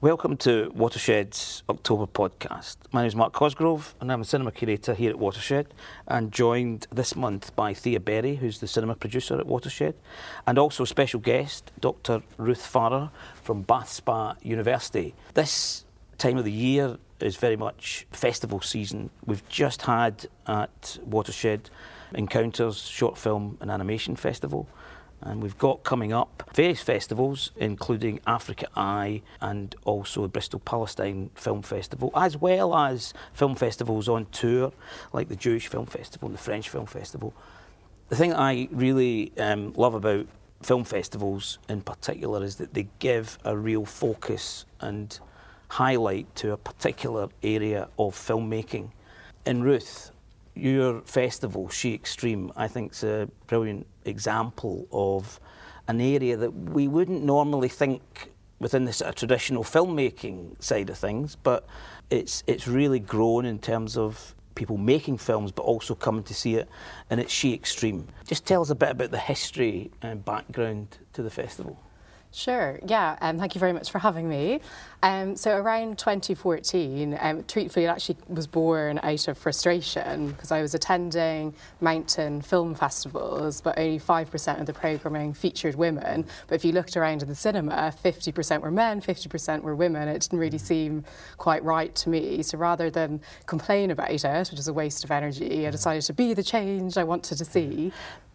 Welcome to Watershed's October podcast. My name is Mark Cosgrove and I'm a cinema curator here at Watershed and joined this month by Thea Berry, who's the cinema producer at Watershed, and also a special guest, Dr. Ruth Farrer from Bath Spa University. This time of the year is very much festival season. We've just had at Watershed Encounters Short Film and Animation Festival. And we've got coming up various festivals, including Africa Eye and also the Bristol Palestine Film Festival, as well as film festivals on tour, like the Jewish Film Festival and the French Film Festival. The thing I really um, love about film festivals in particular is that they give a real focus and highlight to a particular area of filmmaking. In Ruth, your festival, She Extreme, I think is a brilliant example of an area that we wouldn't normally think within the sort of traditional filmmaking side of things, but it's it's really grown in terms of people making films but also coming to see it and it's She Extreme. Just tell us a bit about the history and background to the festival. Sure, yeah, um, thank you very much for having me. Um, so around 2014, um, Treatfully actually was born out of frustration because I was attending mountain film festivals, but only 5% of the programming featured women. But if you looked around in the cinema, 50% were men, 50% were women. It didn't really seem quite right to me. So rather than complain about it, which is a waste of energy, I decided to be the change I wanted to see.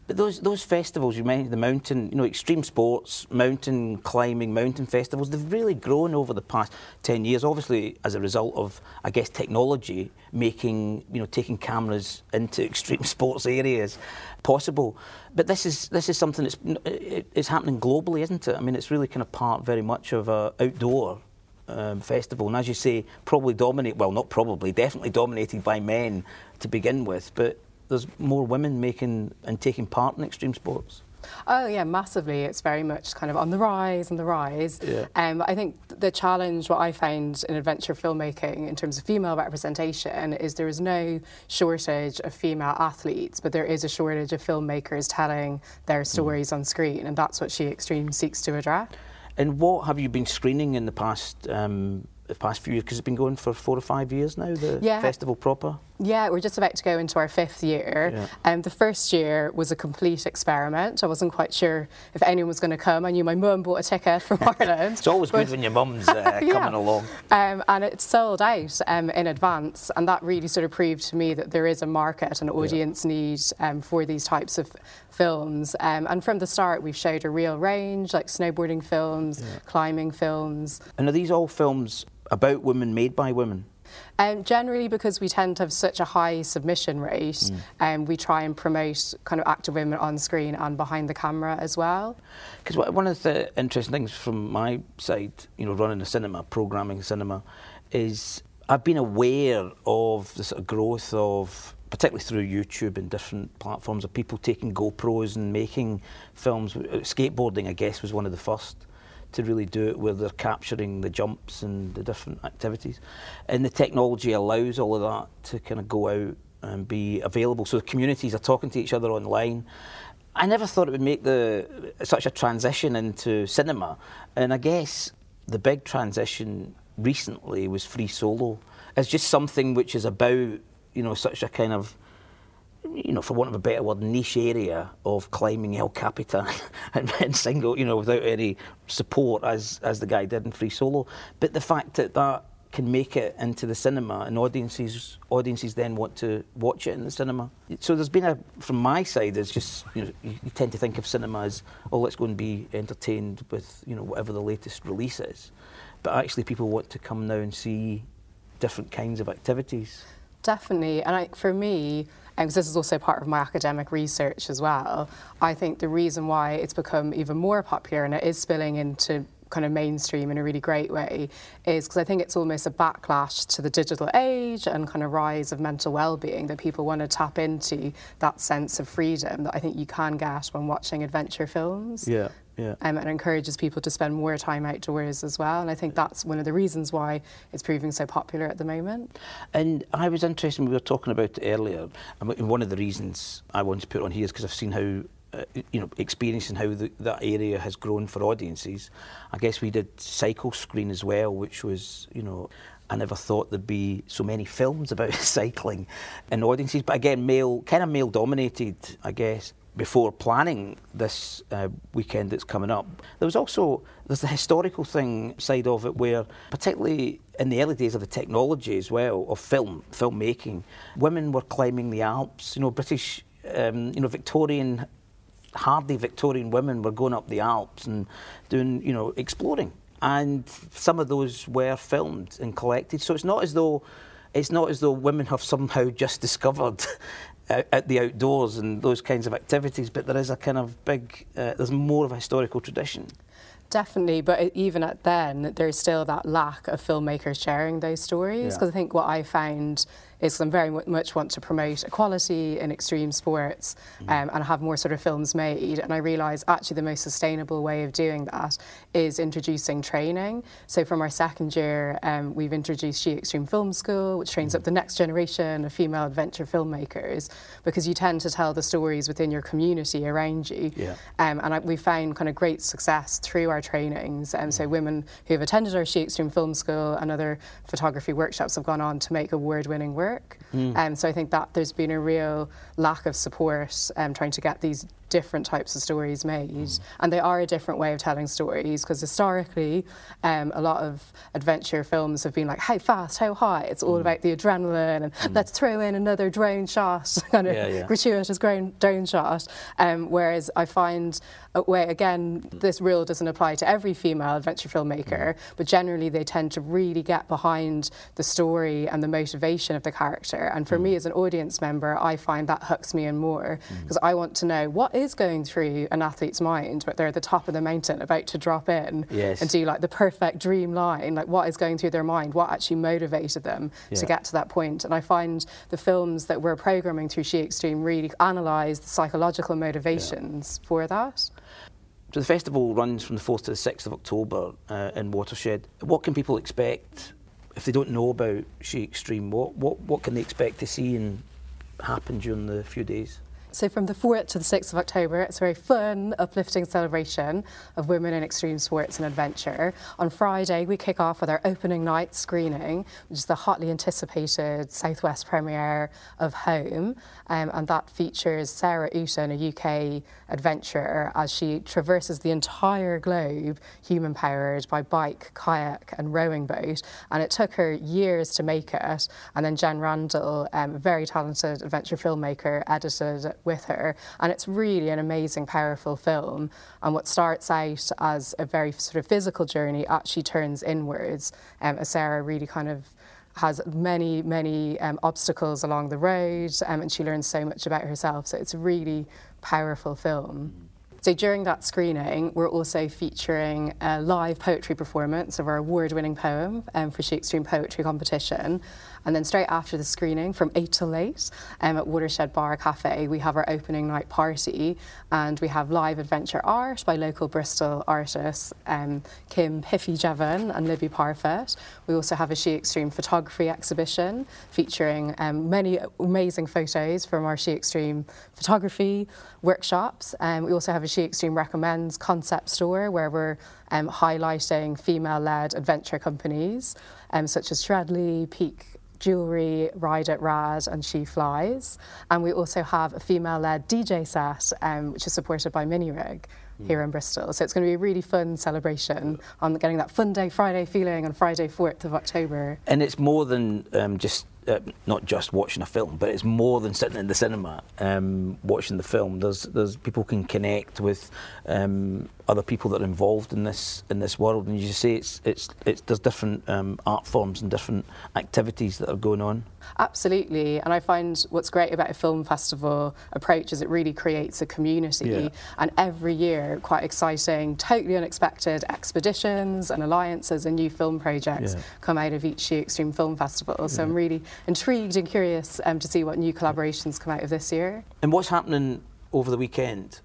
But those those festivals you mentioned, the mountain, you know, extreme sports, mountain climbing, mountain festivals, they've really grown over the past ten years. Obviously, as a result of, I guess, technology making, you know, taking cameras into extreme sports areas possible. But this is this is something that's it's happening globally, isn't it? I mean, it's really kind of part very much of a outdoor um, festival, and as you say, probably dominate. Well, not probably, definitely dominated by men to begin with, but there's more women making and taking part in extreme sports? Oh yeah, massively. It's very much kind of on the rise and the rise. Yeah. Um, I think the challenge, what I find in adventure filmmaking in terms of female representation, is there is no shortage of female athletes, but there is a shortage of filmmakers telling their hmm. stories mm. on screen, and that's what She Extreme seeks to address. And what have you been screening in the past um, the past few years because it's been going for four or five years now the yeah. festival proper yeah we're just about to go into our fifth year. And yeah. um, the first year was a complete experiment. I wasn't quite sure if anyone was going to come. I knew my mum bought a ticket from ireland it's always good when your mum's uh, yeah. coming along. Um, and it sold out um, in advance and that really sort of proved to me that there is a market and audience need um, for these types of films. Um, and from the start we've showed a real range like snowboarding films climbing films. And are these all films about women made by women? Um, generally, because we tend to have such a high submission rate, mm. um, we try and promote kind of active women on screen and behind the camera as well. Because one of the interesting things from my side, you know, running a cinema, programming cinema, is I've been aware of the sort of growth of particularly through YouTube and different platforms of people taking GoPros and making films. Skateboarding, I guess, was one of the first to really do it where they're capturing the jumps and the different activities. And the technology allows all of that to kind of go out and be available. So the communities are talking to each other online. I never thought it would make the such a transition into cinema. And I guess the big transition recently was free solo. It's just something which is about, you know, such a kind of you know, for want of a better word, niche area of climbing El Capitan and, and single, you know, without any support as as the guy did in Free Solo. But the fact that that can make it into the cinema and audiences audiences then want to watch it in the cinema. So there's been a from my side there's just you know you, you tend to think of cinema as oh let's go and be entertained with you know whatever the latest release is. But actually people want to come now and see different kinds of activities. Definitely. And I, for me, because this is also part of my academic research as well, I think the reason why it's become even more popular and it is spilling into kind of mainstream in a really great way is because I think it's almost a backlash to the digital age and kind of rise of mental well-being that people want to tap into that sense of freedom that I think you can get when watching adventure films. Yeah. Yeah. Um, and encourages people to spend more time outdoors as well. And I think that's one of the reasons why it's proving so popular at the moment. And I was interested, we were talking about it earlier, and one of the reasons I wanted to put on here is because I've seen how uh, you know, experiencing how the, that area has grown for audiences. I guess we did Cycle Screen as well, which was, you know, I never thought there'd be so many films about cycling in audiences. But again, male, kind of male dominated, I guess. Before planning this uh, weekend that's coming up, there was also there's the historical thing side of it, where particularly in the early days of the technology as well of film filmmaking, women were climbing the Alps. You know, British, um, you know, Victorian hardly Victorian women were going up the Alps and doing, you know, exploring and some of those were filmed and collected. So it's not as though it's not as though women have somehow just discovered at the outdoors and those kinds of activities, but there is a kind of big, uh, there's more of a historical tradition. Definitely, but even at then, there's still that lack of filmmakers sharing those stories. Because yeah. I think what I found is I'm very much want to promote equality in extreme sports mm. um, and have more sort of films made. And I realise actually the most sustainable way of doing that is introducing training. So from our second year, um, we've introduced She Extreme Film School, which trains mm. up the next generation of female adventure filmmakers because you tend to tell the stories within your community around you. Yeah. Um, and I, we found kind of great success through our trainings. And um, so mm. women who have attended our She Extreme Film School and other photography workshops have gone on to make award-winning work work. Mm. Um, so I think that there's been a real lack of support um, trying to get these different types of stories made. Mm. And they are a different way of telling stories because historically, um, a lot of adventure films have been like, how fast, how high. It's all mm. about the adrenaline and mm. let's throw in another drone shot, kind of yeah, yeah. gratuitous drone shot. Um, whereas I find, uh, where again, this rule doesn't apply to every female adventure filmmaker, mm. but generally they tend to really get behind the story and the motivation of the character. And for me mm. as an audience member, I find that hooks me in more because mm. I want to know what is is going through an athlete's mind, but they're at the top of the mountain about to drop in yes. and do like the perfect dream line, like what is going through their mind, what actually motivated them yeah. to get to that point. And I find the films that we're programming through She Extreme really analyse the psychological motivations yeah. for that. So the festival runs from the 4th to the 6th of October uh, in Watershed. What can people expect if they don't know about She Extreme? What, what, what can they expect to see and happen during the few days? So from the 4th to the 6th of October, it's a very fun, uplifting celebration of women in extreme sports and adventure. On Friday, we kick off with our opening night screening, which is the hotly anticipated Southwest premiere of Home. Um, and that features Sarah Outen, a UK adventurer, as she traverses the entire globe, human powered, by bike, kayak, and rowing boat. And it took her years to make it. And then Jen Randall, um, a very talented adventure filmmaker, edited with her. And it's really an amazing, powerful film. And what starts out as a very sort of physical journey actually turns inwards um, as Sarah really kind of has many, many um, obstacles along the road, um, and she learns so much about herself. So it's a really powerful film. So during that screening, we're also featuring a live poetry performance of our award-winning poem um, for Extreme Poetry Competition. And then straight after the screening, from 8 till 8, um, at Watershed Bar Cafe, we have our opening night party and we have live adventure art by local Bristol artists um, Kim Piffy Jevon and Libby Parfit. We also have a She Extreme photography exhibition featuring um, many amazing photos from our She Extreme photography workshops. Um, we also have a She Extreme Recommends concept store where we're um, highlighting female-led adventure companies um, such as Shredley, Peak jewellery, Ride at Rad, and She Flies. And we also have a female led DJ set, um, which is supported by Mini Rig here in Bristol. So it's going to be a really fun celebration on getting that fun day Friday feeling on Friday 4th of October. And it's more than um, just uh, not just watching a film, but it's more than sitting in the cinema um, watching the film. There's there's people can connect with um, other people that are involved in this in this world, and you say it's it's, it's there's different um, art forms and different activities that are going on. Absolutely, and I find what's great about a film festival approach is it really creates a community, yeah. and every year quite exciting, totally unexpected expeditions and alliances and new film projects yeah. come out of each Extreme Film Festival. So yeah. I'm really intrigued and curious um, to see what new collaborations come out of this year. And what's happening over the weekend?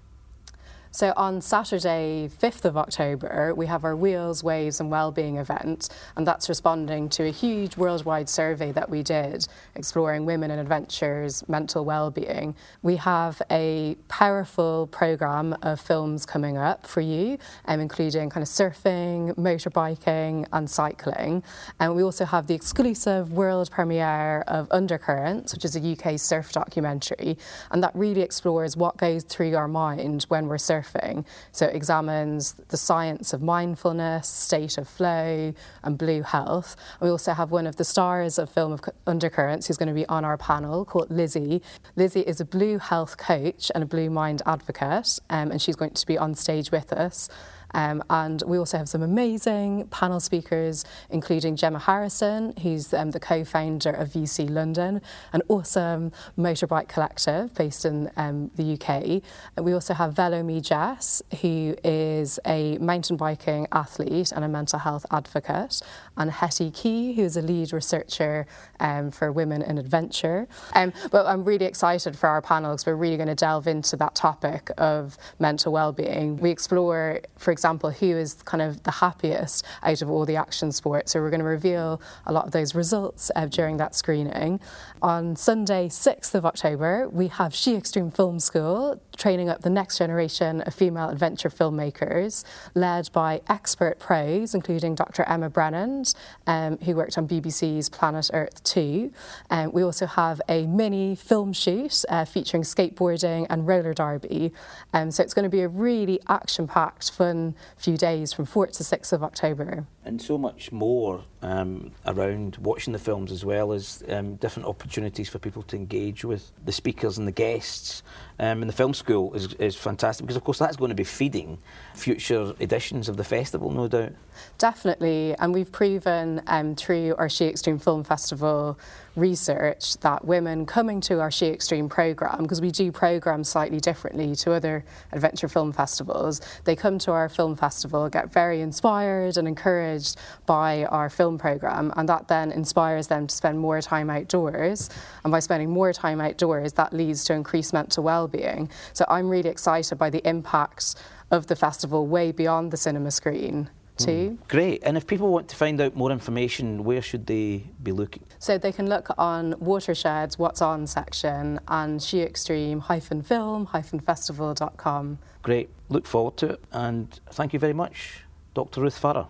So on Saturday, 5th of October, we have our Wheels, Waves and Wellbeing event, and that's responding to a huge worldwide survey that we did exploring women and adventures, mental well-being. We have a powerful program of films coming up for you, um, including kind of surfing, motorbiking and cycling. And we also have the exclusive world premiere of Undercurrents, which is a UK surf documentary, and that really explores what goes through our mind when we're surfing surfing. So it examines the science of mindfulness, state of flow, and blue health. And we also have one of the stars of Film of Undercurrents who's going to be on our panel called Lizzie. Lizzie is a blue health coach and a blue mind advocate, um, and she's going to be on stage with us. Um, and we also have some amazing panel speakers, including Gemma Harrison, who's um, the co founder of VC London, an awesome motorbike collective based in um, the UK. And we also have Velo Me Jess, who is a mountain biking athlete and a mental health advocate, and Hetty Key, who is a lead researcher um, for women in adventure. Um, but I'm really excited for our panel because we're really going to delve into that topic of mental well-being. We explore, for example, who is kind of the happiest out of all the action sports. So we're going to reveal a lot of those results uh, during that screening. On Sunday, 6th of October, we have She Extreme Film School training up the next generation of female adventure filmmakers, led by expert pros, including Dr. Emma Brennan, um, who worked on BBC's Planet Earth 2. Um, we also have a mini film shoot uh, featuring skateboarding and roller derby. Um, so it's going to be a really action packed, fun few days from 4th to 6th of October. And so much more um, around watching the films as well as um, different opportunities for people to engage with the speakers and the guests. Um, and the film school is, is fantastic because, of course, that's going to be feeding future editions of the festival, no doubt. Definitely, and we've proven um, through our She Extreme Film Festival research that women coming to our She Extreme programme, because we do programmes slightly differently to other adventure film festivals, they come to our film festival, get very inspired and encouraged by our film programme, and that then inspires them to spend more time outdoors. And by spending more time outdoors, that leads to increased mental well-being. So I'm really excited by the impact of the festival way beyond the cinema screen too. Mm. Great. And if people want to find out more information, where should they be looking? So they can look on Watershed's What's On section and sheextreme-film-festival.com. Great. Look forward to it. And thank you very much, Dr. Ruth Farrer.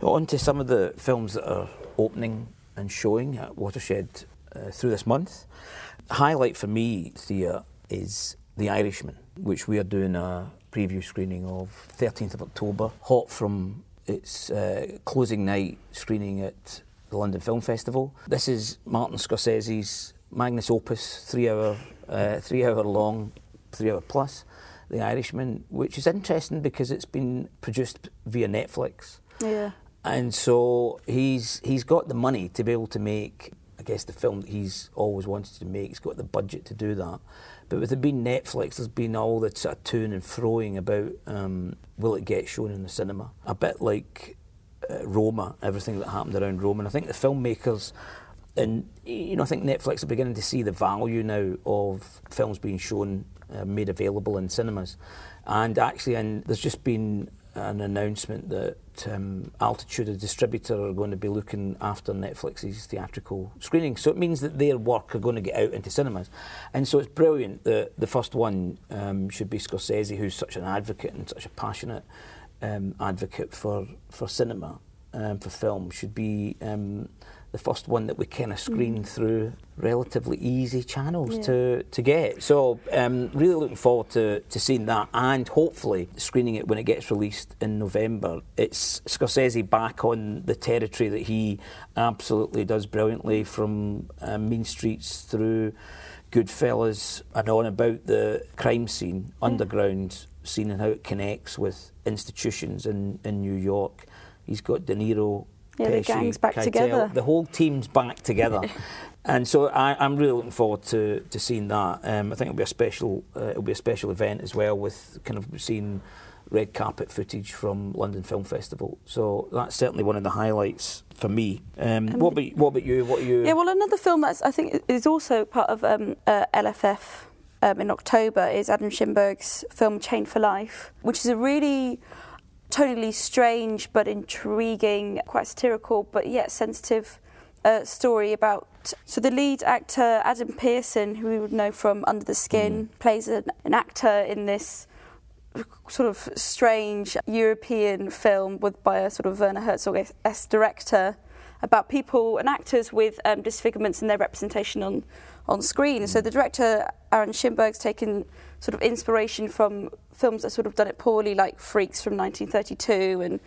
On to some of the films that are opening and showing at Watershed uh, through this month. highlight for me, Thea, is The Irishman, which we are doing a preview screening of 13th of October, hot from its uh, closing night screening at the London Film Festival. This is Martin Scorsese's magnus opus, three hour, uh, three hour long, three hour plus, The Irishman, which is interesting because it's been produced via Netflix. Yeah. And so he's he's got the money to be able to make, I guess, the film that he's always wanted to make. He's got the budget to do that. But with it being Netflix, there's been all the sort of toing and froing about um, will it get shown in the cinema? A bit like uh, Roma, everything that happened around Roma. And I think the filmmakers, and you know, I think Netflix are beginning to see the value now of films being shown, uh, made available in cinemas. And actually, and there's just been an announcement that um, Altitude, a distributor, are going to be looking after Netflix's theatrical screening. So it means that their work are going to get out into cinemas. And so it's brilliant that the first one um, should be Scorsese, who's such an advocate and such a passionate um, advocate for, for cinema, um, for film, should be um, the first one that we kind of screen mm. through relatively easy channels yeah. to, to get. So um, really looking forward to, to seeing that and hopefully screening it when it gets released in November. It's Scorsese back on the territory that he absolutely does brilliantly from uh, Mean Streets through Goodfellas and on about the crime scene, underground scene and how it connects with institutions in, in New York. He's got De Niro yeah, the gang's back Keitel, together. The whole team's back together. and so I, am really looking forward to, to seeing that. Um, I think it'll be a special uh, it'll be a special event as well with kind of seeing red carpet footage from London Film Festival. So that's certainly one of the highlights for me. Um, um, what about what about you? What are you? Yeah, well, another film that's I think is also part of um, uh, LFF um, in October is Adam Schimberg's film Chained for Life, which is a really tonally strange but intriguing, quite satirical but yet sensitive uh, story about. So the lead actor Adam Pearson, who we would know from Under the Skin, mm. plays an, an actor in this sort of strange European film with by a sort of Werner Herzog s director about people and actors with um, disfigurements in their representation on on screen. Mm. So the director Aaron Schimberg's taken sort of inspiration from films that sort of done it poorly, like Freaks from 1932 and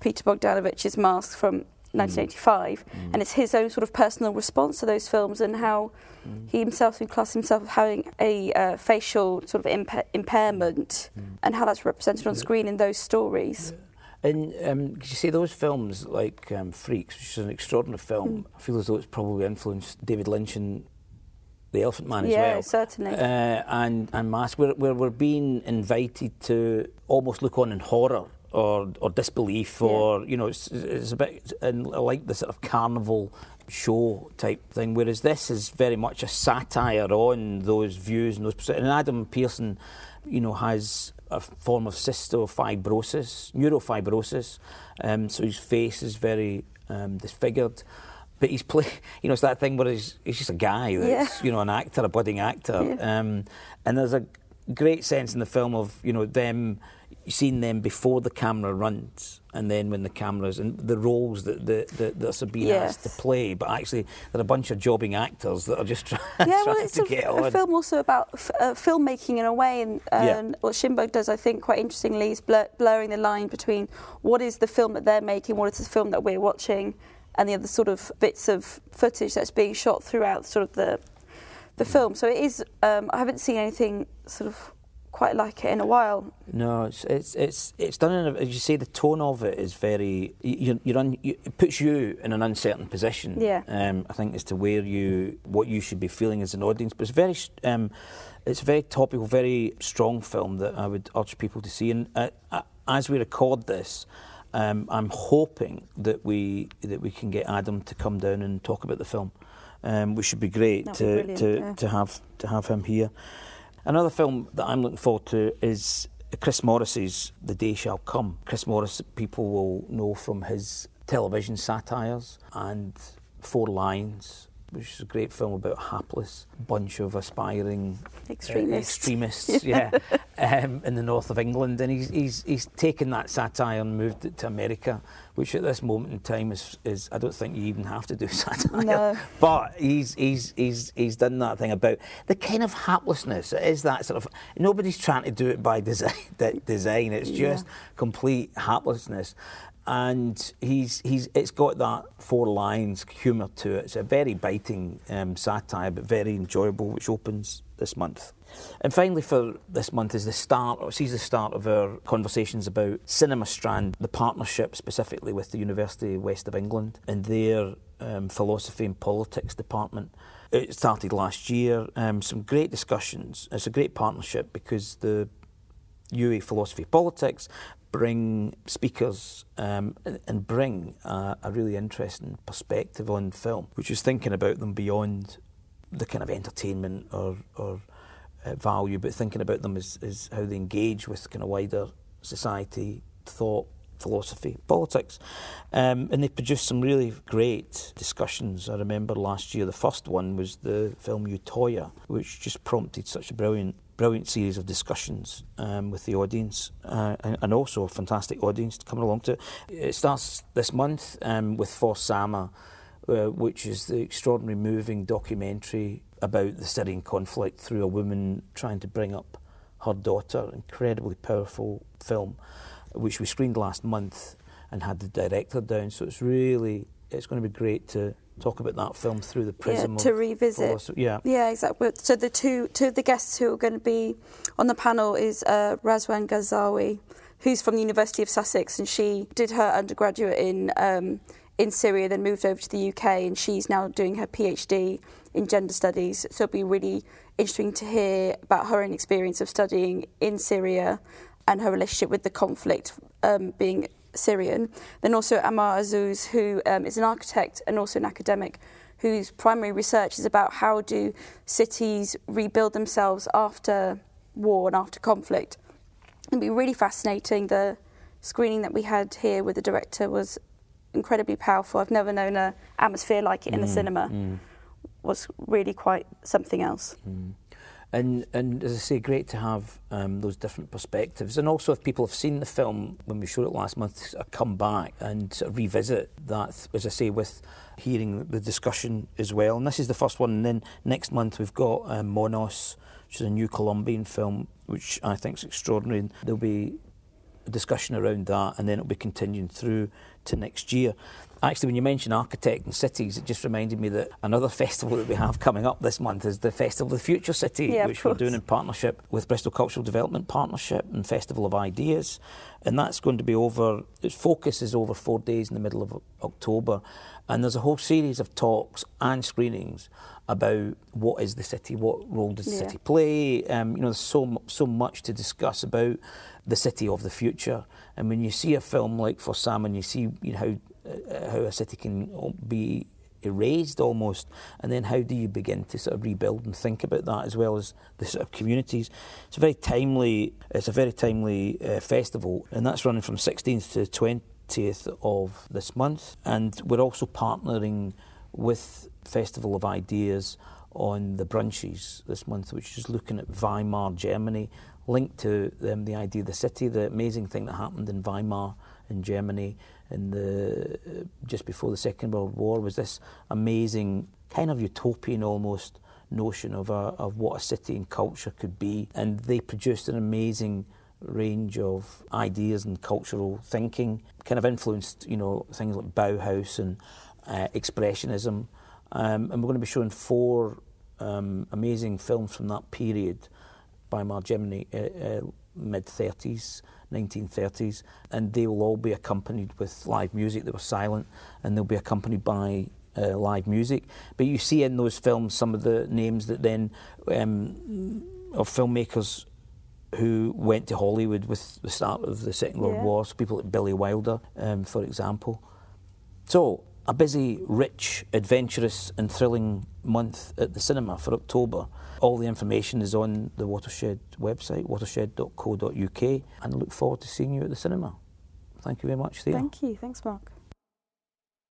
Peter Bogdanovich's Mask from 1985, mm. and it's his own sort of personal response to those films and how mm. he himself would class himself as having a uh, facial sort of impa- impairment mm. and how that's represented on screen in those stories. Yeah. And um, you see those films like um, Freaks, which is an extraordinary film. Mm. I feel as though it's probably influenced David Lynch and The Elephant Man as yeah, well. Yeah, certainly. Uh, and and Mask, where, where we're being invited to almost look on in horror or or disbelief or you know it's, it's a bit like the sort of carnival show type thing whereas this is very much a satire on those views and those and Adam Pearson you know has a form of cystofibrosis neurofibrosis um, so his face is very um, disfigured but he's play you know it's that thing where he's, he's just a guy that's yeah. you know an actor a budding actor yeah. um, and there's a great sense in the film of you know them you've them before the camera runs and then when the cameras and the roles that the, the, that are being yes. asked to play but actually there are a bunch of jobbing actors that are just trying, yeah, well, it's to a, get a film also about f- uh, filmmaking in a way and, and yeah. what Schimberg does I think quite interestingly is blur- blurring the line between what is the film that they're making what is the film that we're watching and the other sort of bits of footage that's being shot throughout sort of the the film so it is um, I haven't seen anything sort of quite like it in a while. No, it's it's it's, it's done in a, as you say. The tone of it is very. You, you're un, you, it puts you in an uncertain position. Yeah. Um, I think as to where you what you should be feeling as an audience, but it's very. Um, it's a very topical, very strong film that I would urge people to see. And uh, uh, as we record this, um, I'm hoping that we that we can get Adam to come down and talk about the film, um, which should be great That'd to to, yeah. to have to have him here. Another film that I'm looking forward to is Chris Morris's The Day Shall Come. Chris Morris, people will know from his television satires and Four Lions, which is a great film about a hapless bunch of aspiring extremists, uh, extremists yeah, um, in the north of England. And he's, he's, he's taken that satire and moved it to America, which at this moment in time is, is I don't think you even have to do satire. No. But he's, he's, he's, he's done that thing about the kind of haplessness. It is that sort of, nobody's trying to do it by design. design. It's just yeah. complete haplessness and he's he's it's got that Four Lions humour to it. It's a very biting um, satire, but very enjoyable, which opens this month. And finally, for this month is the start, or sees the start of our conversations about Cinema Strand, the partnership specifically with the University West of England and their um, philosophy and politics department. It started last year. Um, some great discussions. It's a great partnership because the UWE Philosophy Politics bring speakers um, and bring a, a, really interesting perspective on film, which is thinking about them beyond the kind of entertainment or, or uh, value, but thinking about them as, as how they engage with kind of wider society, thought, philosophy, politics. Um, and they produced some really great discussions. I remember last year, the first one was the film Utoya, which just prompted such a brilliant brilliant series of discussions um, with the audience uh, and, and, also a fantastic audience coming along to it. It starts this month um, with For Sama, uh, which is the extraordinary moving documentary about the Syrian conflict through a woman trying to bring up her daughter. Incredibly powerful film, which we screened last month and had the director down. So it's really, it's going to be great to talk about that film through the prism yeah, to revisit. Yeah, yeah, exactly. So the two two of the guests who are going to be on the panel is uh, Razwan Ghazawi, who's from the University of Sussex, and she did her undergraduate in um, in Syria, then moved over to the UK, and she's now doing her PhD in gender studies. So it'll be really interesting to hear about her own experience of studying in Syria and her relationship with the conflict um, being Syrian. Then also Ammar Azzouz, who um, is an architect and also an academic, whose primary research is about how do cities rebuild themselves after war and after conflict. It'd be really fascinating. The screening that we had here with the director was incredibly powerful. I've never known an atmosphere like it in the Mm, cinema. mm. Was really quite something else. Mm. And and as I say, great to have um, those different perspectives, and also if people have seen the film when we showed it last month, come back and revisit that. As I say, with hearing the discussion as well. And this is the first one. And then next month we've got um, Monos, which is a new Colombian film, which I think is extraordinary. And there'll be a discussion around that, and then it'll be continuing through to next year. Actually, when you mention architect and cities, it just reminded me that another festival that we have coming up this month is the Festival of the Future City, Yeah, which we're doing in partnership with Bristol Cultural Development Partnership and Festival of Ideas. And that's going to be over, its focus is over four days in the middle of October. And there's a whole series of talks and screenings about what is the city, what role does the Yeah. city play. Um, you know, there's so so much to discuss about the city of the future. And when you see a film like For Sama, and you see you know how how a city can be erased almost, and then how do you begin to sort of rebuild and think about that as well as the sort of communities? It's a very timely. It's a very timely uh, festival, and that's running from 16th to 20th of this month. And we're also partnering with Festival of Ideas on the brunches this month, which is looking at Weimar, Germany, linked to um, the idea of the city, the amazing thing that happened in Weimar in Germany in the just before the Second World War was this amazing kind of utopian almost notion of a, of what a city and culture could be, and they produced an amazing range of ideas and cultural thinking, kind of influenced you know things like Bauhaus and uh, expressionism, um, and we're going to be showing four um, amazing films from that period Weimar Germany, uh, uh, mid 30s, 1930s, and they will all be accompanied with live music. They were silent, and they'll be accompanied by uh, live music. But you see in those films some of the names that then um, of filmmakers who went to Hollywood with the start of the Second World Yeah. War. So people like Billy Wilder, um, for example. So, a busy, rich, adventurous, and thrilling month at the cinema for October. All the information is on the Watershed website, watershed.co.uk, and I look forward to seeing you at the cinema. Thank you very much, Thea. Thank you. Thanks, Mark.